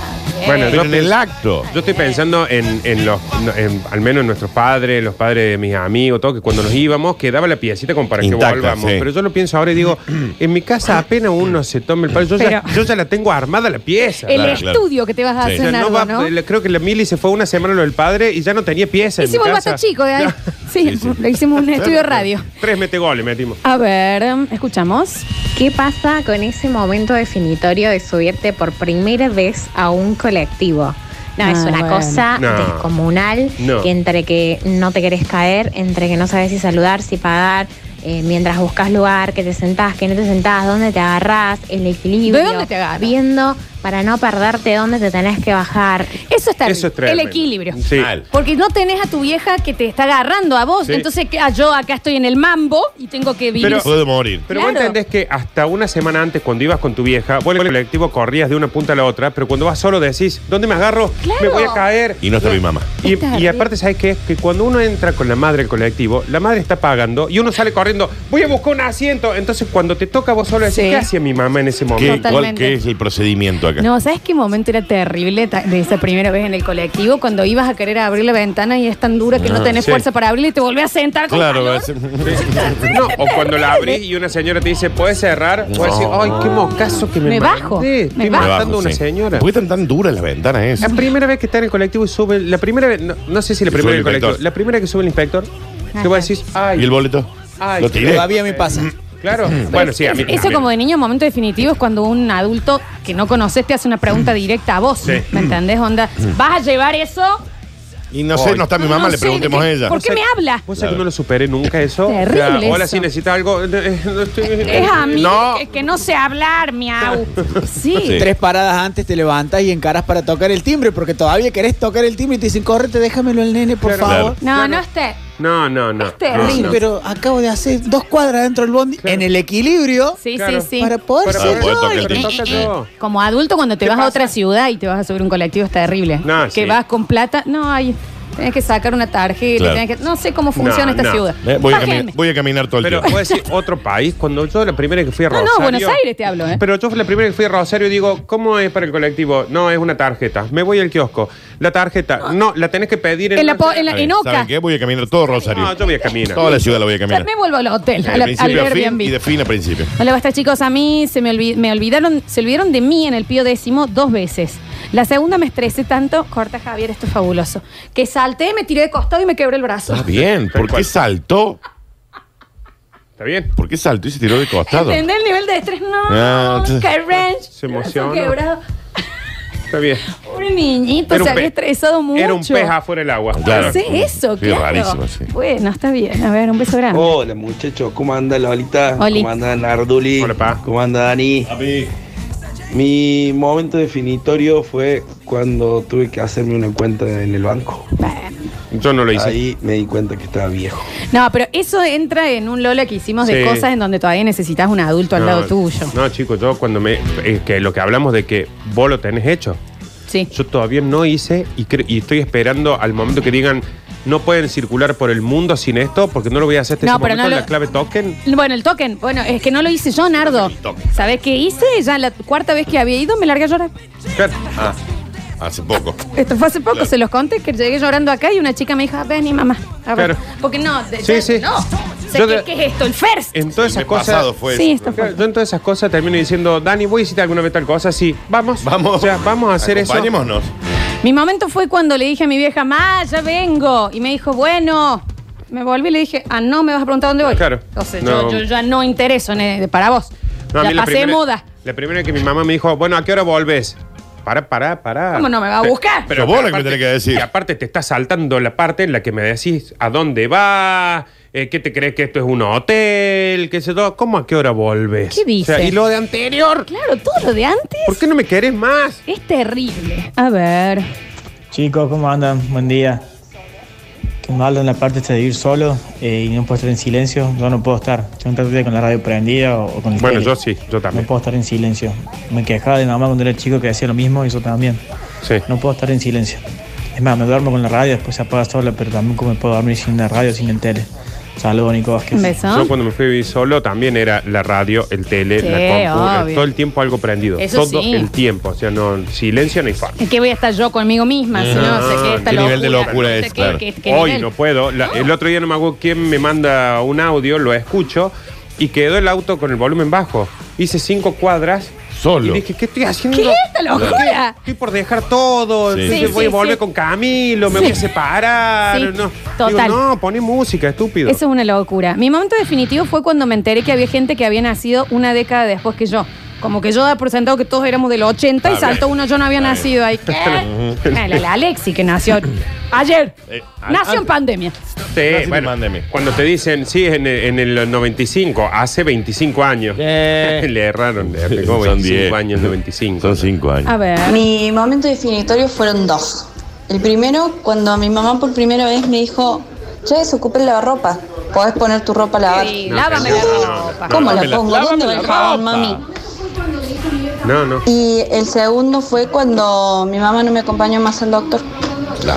Bueno, Pero yo, en el pens- acto. yo estoy pensando en, en los, en- al menos en nuestros padres, los padres de mis amigos, todo, que cuando nos íbamos quedaba la piecita como para Intacta, que volvamos. sí. Pero yo lo pienso ahora y digo, en mi casa apenas uno se tome el palo. Yo, ya, Pero- yo ya la tengo armada la pieza. el Claro, claro. estudio que te vas a Sí. hacer, O sea, no Nardo, va- ¿no? le- Creo que la Mili se fue una semana lo del padre y ya no tenía pieza en mi Hicimos el casa. chico de ahí. Sí, Sí, sí. le hicimos un estudio de radio. Tres mete goles metimos. A ver, escuchamos. ¿Qué pasa con ese momento definitorio de subirte por primera vez a un colectivo? No, es Ah, una bueno. cosa No. descomunal, No. que entre que no te querés caer, entre que no sabes si saludar, si pagar, eh, mientras buscas lugar, que te sentás, que no te sentás, dónde te agarrás, el equilibrio. ¿De dónde te agarras? Viendo para no perderte dónde te tenés que bajar. Eso está Eso es el tremendo. equilibrio. Sí. Mal. Porque no tenés a tu vieja que te está agarrando a vos. Sí. Entonces ah, yo acá estoy en el mambo y tengo que vivir. Pero- Puede morir. Pero vos Claro. entendés que hasta una semana antes, cuando ibas con tu vieja, vos en el colectivo corrías de una punta a la otra, pero cuando vas solo decís, ¿dónde me agarro? Claro. Me voy a caer. Y no está mi mamá. Y, Está y bien. aparte, ¿sabes qué? Que cuando uno entra con la madre al colectivo, la madre está pagando y uno sale corriendo, voy a buscar un asiento. Entonces, cuando te toca vos solo decís, Sí. ¿qué hacía mi mamá en ese ¿Qué, momento? Totalmente. cuál- qué es el procedimiento acá? No, ¿sabes qué momento era terrible ta- de esa primera vez en el colectivo? Cuando ibas a querer abrir la ventana y es tan dura que no, Ah, tenés sí. fuerza para abrirla y te volvés a sentar con Claro, calor. va a ser- No, o cuando la abrís y una señora te dice, ¿puedes cerrar? Vos decís, ay, qué mocazo que me Me bajo, Estoy me bajo. matando a una sí. señora. ¿Por qué están tan duras las ventanas esas? La primera vez que está en el colectivo y sube, la primera vez, no, no sé si la Que primera vez el en el colectivo, inspector. la primera que sube el inspector, que vos decís, ay, ¿Y el boleto? Ay, ¿Lo tiré? Todavía me pasa. claro, bueno, sí, a mí Eso también. como de niño, momento definitivo es cuando un adulto que no conoces te hace una pregunta directa a vos. Sí. ¿Me entendés, onda? ¿Vas a llevar eso? Y no sé, Hoy. no está mi mamá, No le sé, preguntemos ¿de a qué? ella. ¿Por qué me habla? ¿Vos sabés que no lo superé nunca eso? Terrible hola, eso. si necesitas algo. eh, no estoy- Es a mí No. que, que no sé hablar, miau. Sí. Sí. Tres paradas antes te levantas y encaras para tocar el timbre, porque todavía querés tocar el timbre y te dicen, córrete, déjamelo al nene, por Claro. favor. No, Claro. no esté. No, no, no. Es terrible. Sí, No, no. pero acabo de hacer dos cuadras dentro del bondi en el equilibrio Sí, Claro. sí, sí. para poder Para ser poder yo. tocar el Y- timbre. toca yo. Como adulto, cuando te ¿Qué vas a pasa? otra ciudad y te vas a subir un colectivo, es terrible. No, que sí. vas con plata. No, hay. Tienes que sacar una tarjeta. Claro. tenés que- no sé cómo funciona No, esta no. ciudad. Eh, voy, a Bájenme. cami- voy a caminar todo el Pero tiempo. puedo decir otro país. Cuando yo la primera que fui a No, no, Rosario. Buenos Aires te hablo, ¿eh? Pero yo fui la primera que fui a Rosario y digo, ¿cómo es para el colectivo? No, es una tarjeta. Me voy al kiosco. La tarjeta, no, la tenés que pedir en. En la po- en la- Está bien, Oca. ¿Saben qué? Voy a caminar todo Rosario. No, yo voy a caminar. Toda la ciudad la voy a O sea, caminar. me vuelvo al hotel, De al, al principio a fin Airbnb. y de fin a principio. Hola, basta chicos. A mí se me, olvi- me olvidaron, se olvidaron de mí en el pío décimo dos veces. La segunda me estresé tanto, corta Javier, esto es fabuloso, que salté, me tiré de costado y me quebré el brazo. Está bien. ¿Por qué saltó? ¿Está bien? ¿Por qué saltó y se tiró de costado? ¿Entendés el nivel de estrés? No, Ah, t- qué range. Se brazo emocionó. quebrado. Está bien. Pobre niñito, Era un se había estresado mucho. Era un pez afuera del agua. Claro. Sí, eso, Sí, claro. rarísimo, sí. Bueno, está bien. A ver, un beso grande. Hola muchachos, ¿cómo anda Lolita? Oli. ¿Cómo anda Narduli? Hola, pa. ¿Cómo anda Dani? Mi momento definitorio fue cuando tuve que hacerme una cuenta en el banco. Yo no lo hice. Ahí me di cuenta que estaba viejo. No, pero eso entra en un Lola que hicimos de Sí. cosas en donde todavía necesitas un adulto al lado tuyo. No, chicos, yo cuando me. eh, que lo que hablamos de que vos lo tenés hecho. Sí. Yo todavía no hice y, cre- y estoy esperando al momento que digan no pueden circular por el mundo sin esto porque no lo voy a hacer este No, pero momento, no lo- la clave token. Bueno, el token. Bueno, es que no lo hice yo, Nardo. El token. ¿Sabes qué hice? Ya la cuarta vez que había ido me largué a llorar. Claro. Ah, hace poco. Esto fue hace poco, Claro. se los conté, que llegué llorando acá y una chica me dijo, ven mamá. A ver. Claro. Porque no, de- Sí, ya- sí. no. Yo ¿qué, de- qué es esto? ¿El first? En todas El esas mes pasado cosas. fue Sí, eso. esto fue. Yo en todas esas cosas termino diciendo, Dani, ¿voy a hiciste alguna vez tal cosa? Sí, vamos. Vamos. O sea, vamos a hacer eso. Acompañémonos. Mi momento fue cuando le dije a mi vieja, ma, ya vengo. Y me dijo, bueno. Me volví y le dije, ah, no, me vas a preguntar dónde voy. Claro. Entonces, No. yo, yo ya no intereso en el- para vos. No, a ya mí la pasé primera- moda. La primera vez que mi mamá me dijo, bueno, ¿a qué hora volves? Para, para, para. ¿Cómo no me va a buscar? Pero vos la que me aparte- tenés que decir. Y aparte te está saltando la parte en la que me decís a dónde va, eh, ¿qué te crees que esto es un hotel? ¿Qué sé yo? ¿Cómo a qué hora volves? ¿Qué dice? O sea, y lo de anterior. Claro, todo lo de antes ¿Por qué no me querés más? es terrible. A ver. Chicos, ¿cómo andan? Buen día. Que me hablan la parte de ir solo eh, y no puedo estar en silencio. Yo no puedo estar. Yo no trato con la radio prendida o, o con el Bueno, tele. yo sí, yo No también. puedo estar en silencio. Me quejaba de mamá cuando era chico que hacía lo mismo y yo también. Sí. No puedo estar en silencio. Es más, me duermo con la radio, después se apaga sola, pero tampoco me puedo dormir sin la radio, sin el tele. Saludos, Nico Vázquez. Un beso. Yo cuando me fui a vivir solo también era la radio, el tele, Sí, la compu, obvio. todo el tiempo algo prendido. Eso todo sí. el tiempo. O sea, no, silencio no hay forma. Es que voy a estar yo conmigo misma, si no, sé qué esta ¿qué locura. nivel de locura no sé es? qué- Claro. qué- qué Hoy nivel. no puedo. La- el otro día no me acuerdo quién me manda un audio, lo escucho y quedó el auto con el volumen bajo. Hice cinco cuadras. Solo. Y dije, ¿qué estoy haciendo? ¿Qué es esta locura? Estoy por dejar todo. Sí. entonces Sí, voy sí, a volver sí. con Camilo, me Sí. voy a separar. Sí, no. total. Digo, no, poné música, estúpido. Eso es una locura. Mi momento definitivo fue cuando me enteré que había gente que había nacido una década después que yo. Como que yo da por sentado que todos éramos del 80 y Está saltó uno, yo no había nacido ahí. ¿Qué? Ah, la, la Alexi que nació ayer. Eh, nació en pandemia. Sí, bueno, pandemia. cuando te dicen, sí, en el, en el 95, hace 25 años. Eh. le erraron, le Son 25 10. años, el 95. Son cinco años. A ver. Mi momento definitorio fueron dos. El primero, cuando mi mamá por primera vez me dijo, che, desocupe el lavarropa. Podés poner tu ropa a lavar. Sí, No, lávame no, la no, ropa. ¿Cómo la pongo? ¿Dónde la ropa. mami? No, no. Y el segundo fue cuando mi mamá no me acompañó más al doctor.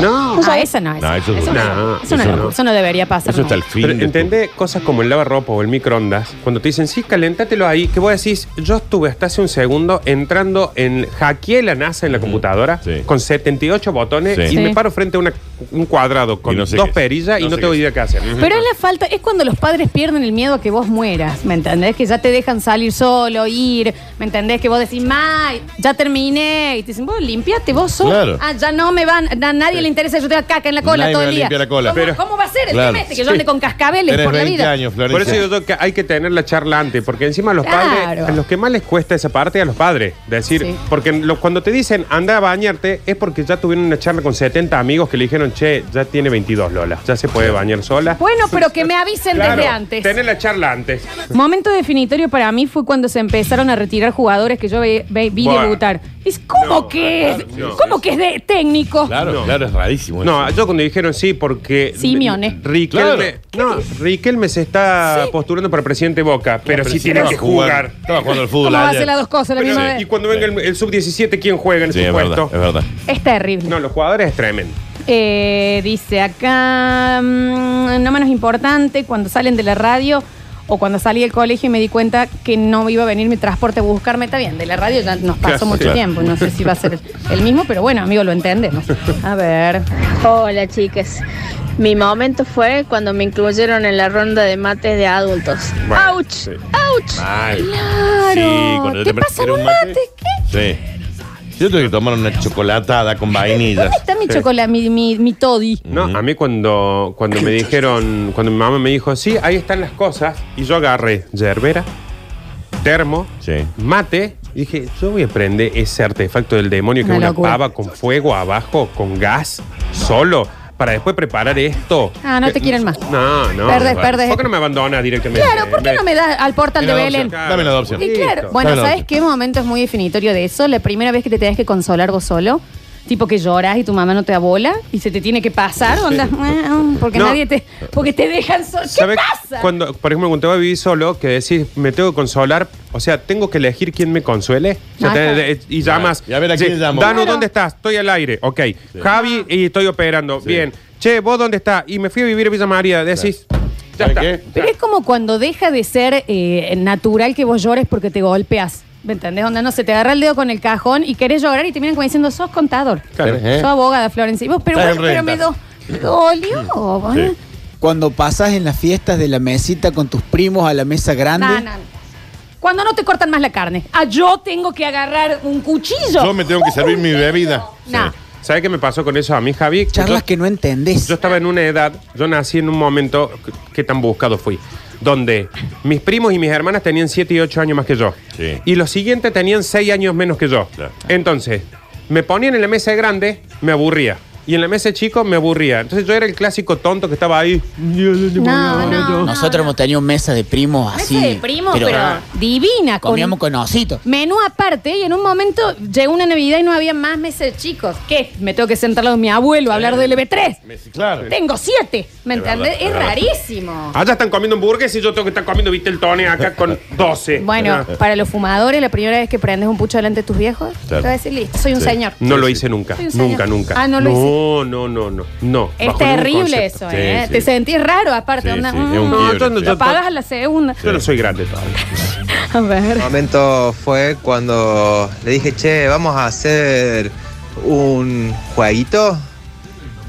No. Ah, esa no, esa No, eso es eso, no, no, eso, no, eso no, no. eso no debería pasar. Eso está al fin. Pero de tu- entendé cosas como el lavarropa o el microondas, cuando te dicen, sí, calentatelo ahí, que vos decís, yo estuve hasta hace un segundo entrando en, hackeé la NASA en la computadora Sí. con 78 botones Sí. y Sí. me paro frente a una- un cuadrado con Y no sé dos qué- perillas y no sé tengo qué- idea qué hacer. Pero es la falta, es cuando los padres pierden el miedo a que vos mueras, ¿me entendés? Que ya te dejan salir solo, ir, ¿me entendés? Que vos decís, ma, ya terminé, y te dicen, vos limpiate vos solo. Claro. Ah, ya no me van, a nadie le interesa, yo tengo caca en la cola Nadie todo el día. limpia la cola. ¿Cómo, Pero- cómo va a ser el Claro. tema este que yo ande con cascabeles Tenés por la 20 vida? años, Por eso yo digo que hay que tener la charla antes, porque encima a los Claro. padres, a los que más les cuesta esa parte, a los padres. Decir, Sí. porque lo- cuando te dicen anda a bañarte, es porque ya tuvieron una charla con 70 amigos que le dijeron, che, ya tiene 22 Lola, ya se puede bañar sola. Bueno, pero que me avisen Claro, desde antes. Tener la charla antes. Momento definitorio para mí fue cuando se empezaron a retirar jugadores que yo ve- ve- vi Bueno. debutar. Es ¿Cómo No, que es? claro, no. ¿Cómo que es de técnico? Claro, No. claro, es rarísimo. No, eso. yo cuando dijeron sí, porque. Simeone. Riquelme. No, Riquelme se está Sí. postulando para presidente de Boca, pero sí tiene que jugar. Estaba jugando al fútbol. ¿Cómo va a ayer. hacer las dos cosas a la Pero, misma y vez? cuando venga el, el sub-17, ¿quién juega en Sí, ese es verdad, puesto? es verdad. Es terrible. No, los jugadores es tremendo. Eh, dice acá, mm, no menos importante, cuando salen de la radio o cuando salí del colegio y me di cuenta que no iba a venir mi transporte a buscarme, está bien, de la radio ya nos pasó Claro, mucho claro. tiempo, no sé si va a ser el, mismo, pero bueno, amigo, lo entendemos. A ver, Hola chicas. Mi momento fue cuando me incluyeron en la ronda de mates de adultos. Bueno, ¡Auch! sí. ¡Auch! Mal. claro, Sí, cuando yo ¿te te pasan un mate. mate? ¿Qué? Sí. Yo tengo que tomar una chocolatada con vainillas. ¿Dónde está mi Sí. chocolate, mi, mi, mi toddy? No, a mí cuando, cuando me dijeron, cuando mi mamá me dijo, sí, ahí están las cosas, y yo agarré yerbera, termo, Sí. mate, y dije, yo voy a prender ese artefacto del demonio que Una es una locura. pava con fuego abajo, con gas, solo, para después preparar esto. Ah, no te quieren más. No, no. Perdés, bueno. perdés. ¿Por qué no me abandonas directamente? Claro, ¿por qué no me das al portal de Dame la Belén? adopción. Dame la adopción. Y claro, Listo. bueno, Dame la ¿sabes qué momento es muy definitorio de eso? La primera vez que te tenés que consolar vos solo. Tipo que lloras y tu mamá no te abola y se te tiene que pasar, onda, "Ah, porque No. nadie te. Porque te dejan solo. ¿Qué pasa? Cuando, por ejemplo, cuando te vas a vivir solo, que decís, me tengo que consolar, o sea, tengo que elegir quién me consuele. O sea, Ajá. te- de- y llamas. Y a ver, ¿a Sí, quién llamo? Danu, Claro. ¿dónde estás? Estoy al aire. Ok. Javi, y estoy operando. Sí. Bien. Che, ¿vos dónde estás? Y me fui a vivir a Villa María. Decís, ya ¿Saben está. qué? Pero es como cuando deja de ser eh, natural que vos llores porque te golpeas. ¿Me entendés? Onda, no se te agarra el dedo con el cajón y querés llorar y te miran como diciendo, sos contador. Claro. ¿Eh? Sos abogada, Florencia. Y vos, pero, bueno, en pero me, do- me dolió. bueno. Sí. Cuando pasas en las fiestas de la mesita con tus primos a la mesa grande. No, no, no. Cuando no te cortan más la carne. Ah, yo tengo que agarrar un cuchillo. Yo me tengo que servir mi bebida. No. ¿Sabes qué me pasó con eso a mí, Javi? Charlas Yo- que no entendés. Yo estaba en una edad, yo nací en un momento, que tan buscado fui, donde mis primos y mis hermanas tenían 7 y 8 años más que yo. Sí. Y los siguientes tenían 6 años menos que yo. Claro. Entonces, me ponían en la mesa de grande, me aburría. Y en la mesa de chico me aburría. Entonces yo era el clásico tonto que estaba ahí. No, no. Nosotros hemos tenido mesa de primos así. Mesa de primos, pero, divina. Con comíamos con ositos. menú aparte y en un momento llegó una Navidad y no había más mesa de chicos. ¿Qué? Me tengo que sentar de mi abuelo a hablar del EB3. Claro. Tengo siete. ¿Me Es entendés? verdad, Es rarísimo. Allá están comiendo hamburguesas y yo tengo que estar comiendo Viteltones acá con 12. Bueno, para los fumadores, la primera vez que prendes un pucho delante de tus viejos, Claro. te vas a decir, listo, soy un Sí. señor. No lo hice nunca. Señor. Nunca, nunca. Ah, no lo hice. No, no, no, no. no. Es Bajo terrible eso, Sí, ¿eh? sí. Te sentís raro aparte. Sí, onda, sí, es mm, un No, quiebre, yo no- sí. yo- lo pagas a la segunda. Yo no soy grande todavía. A ver. El momento fue cuando le dije, che, vamos a hacer un jueguito.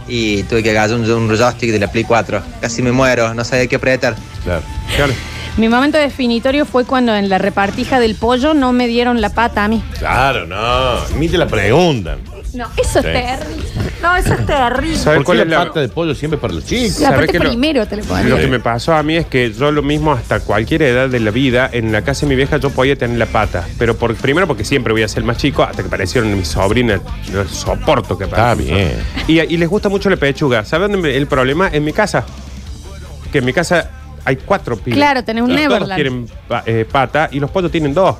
Y tuve que agarrar un, un joystick de la Play 4. Casi me muero, no sabía qué apretar. Claro. Claro. Mi momento definitorio fue cuando en la repartija del pollo no me dieron la pata a mí. Claro, no. Ni te la preguntan. No, eso Sí. es terrible. No, eso es terrible. ¿Sabes ¿Por cuál qué es la la- pata de pollo siempre para los chicos? La ¿Sabe parte que lo- primero te lo ponen. Lo que me pasó a mí es que yo lo mismo hasta cualquier edad de la vida, en la casa de mi vieja yo podía tener la pata. Pero por, primero porque siempre voy a ser más chico, hasta que aparecieron mis sobrinas. No soporto que Está bien. Y, y les gusta mucho la pechuga. ¿Saben dónde me- el problema? En mi casa. Que en mi casa hay cuatro pibes. Claro, tenés un Todos Neverland. quieren pa- eh, pata y los pollos tienen dos.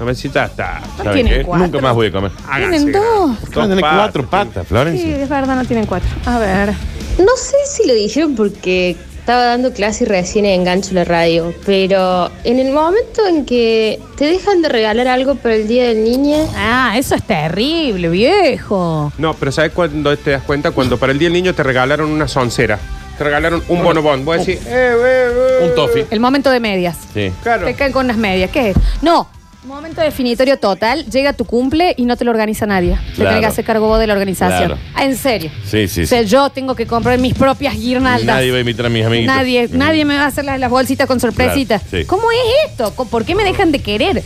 No ¿Saben tienen qué? cuatro. Nunca más voy a comer. Háganse Tienen grande. dos. Van a tener patas, cuatro patas, Florencia. Sí, es verdad, no tienen cuatro. A ver. No sé si lo dijeron porque estaba dando clase y recién engancho la radio, pero en el momento en que te dejan de regalar algo para el Día del Niño, Ah, eso es terrible, viejo. No, pero ¿sabes cuándo te das cuenta? Cuando para el Día del Niño te regalaron una soncera. Te regalaron un bonobón. Voy a decir, eh, eh, eh. Un toffee. El momento de medias. Sí. Claro. Te caen con unas medias. ¿Qué es? No. Momento definitorio total. Llega tu cumple y no te lo organiza nadie. Te Claro. tenés que hacer cargo vos de la organización. Claro. Ah, en serio. Sí, sí, O sea, sí. yo tengo que comprar mis propias guirnaldas. Nadie va a invitar a mis amiguitos. Nadie, Mm. nadie me va a hacer las, las bolsitas con sorpresitas. Claro, sí. ¿Cómo es esto? ¿Con- ¿Por qué me dejan de querer?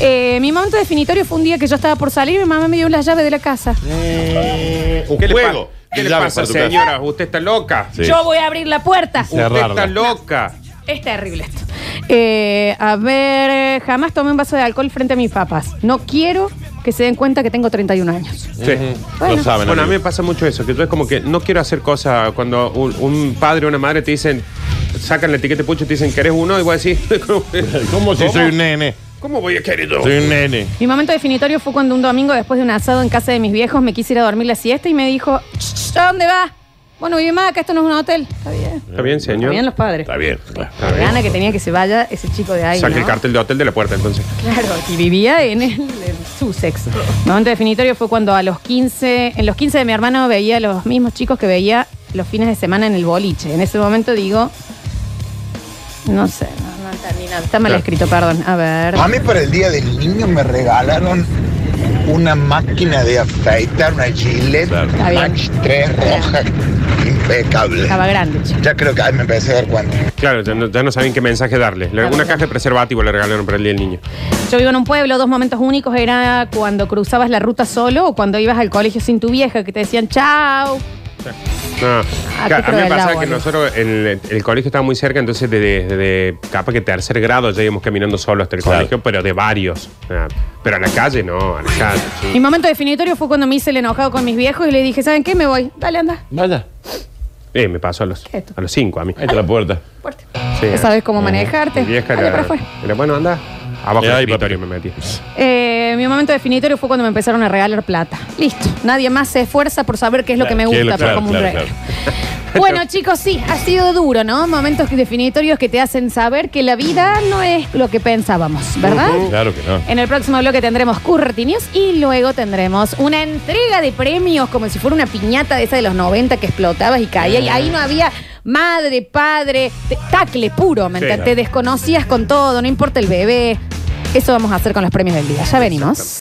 Eh, mi momento definitorio fue un día que yo estaba por salir y mi mamá me dio las llaves de la casa. Eh, un ¿Qué le, juego. ¿Qué le pasa, señora? Usted está loca. Sí. Yo voy a abrir la puerta. Usted Cerrarla. está loca. Es terrible esto. Eh, a ver, eh, jamás tomé un vaso de alcohol frente a mis papás. No quiero que se den cuenta que tengo 31 años. Sí. Bueno. Lo saben. Bueno, a mí me pasa mucho eso, que yo es como que no quiero hacer cosas cuando un, un padre o una madre te dicen, sacan la etiqueta de pucho y te dicen que eres uno, y voy a decir, ¿cómo, ¿Cómo si soy un nene? ¿Cómo voy a querer? Soy un nene. Mi momento definitorio fue cuando un domingo, después de un asado en casa de mis viejos, me quise ir a dormir la siesta y me dijo, "Ch, ¿a dónde vas? Bueno, vive más, acá esto no es un hotel. Está bien. Está bien, Está señor. bien los padres. Está bien. Está La bien. gana que tenía que se vaya ese chico de ahí. Saque ¿no? el cartel de hotel de la puerta, entonces. Claro, y vivía en el, en Sussex. Mi momento definitorio fue cuando a los 15, en los 15 de mi hermano veía a los mismos chicos que veía los fines de semana en el boliche. En ese momento digo, no sé, no, no entendí nada. Está mal Claro. escrito, perdón. A ver. A mí para el Día del Niño me regalaron una máquina de afeitar, una Gillette Claro. Está bien. Match 3 roja, impecable. Estaba grande, chico. Ya creo que ahí me empecé a dar cuenta. Claro, ya no, ya no saben qué mensaje darle. Le-. Una caja de preservativo le regalaron para el día del niño. Yo vivo en un pueblo, dos momentos únicos era cuando cruzabas la ruta solo o cuando ibas al colegio sin tu vieja, que te decían chao. No. Ah, a mí me pasaba que nosotros, el, el colegio estaba muy cerca, entonces desde de, de capaz que tercer grado ya íbamos caminando solo hasta el Claro. colegio, pero de varios. Ah, Pero a la calle no, a la calle. sí. Mi momento definitorio fue cuando me hice el enojado con mis viejos y le dije, ¿saben qué? Me voy. Dale, anda. Vaya. Eh, me pasó a los, a los cinco a mí. Ahí está la puerta. Fuerte. Sí. Ya sabes cómo manejarte. Mi vieja Dale para era, afuera. era, bueno, anda. Abajo Eh, del escritorio me metí. Eh, mi momento definitorio fue cuando me empezaron a regalar plata. Listo. Nadie más se esfuerza por saber qué es lo que me ¿Qué es gusta, lo- pero claro, como un claro, regalo. Bueno, chicos, sí, ha sido duro, ¿no? Momentos definitorios que te hacen saber que la vida no es lo que pensábamos, ¿verdad? Claro que no. En el próximo bloque tendremos Curti News y luego tendremos una entrega de premios como si fuera una piñata de esa de los 90 que explotabas y caía. Y ahí no había madre, padre, te- tacle puro, ¿me Sí. entiendes? Te desconocías con todo, no importa el bebé. Eso vamos a hacer con los premios del día. Ya venimos.